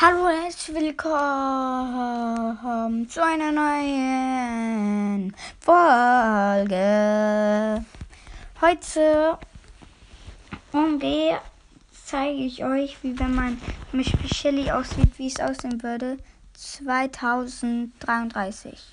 Hallo, herzlich willkommen zu einer neuen Folge. Heute und zeige ich euch, wie wenn man mich Shelly aussieht, wie es aussehen würde 2033.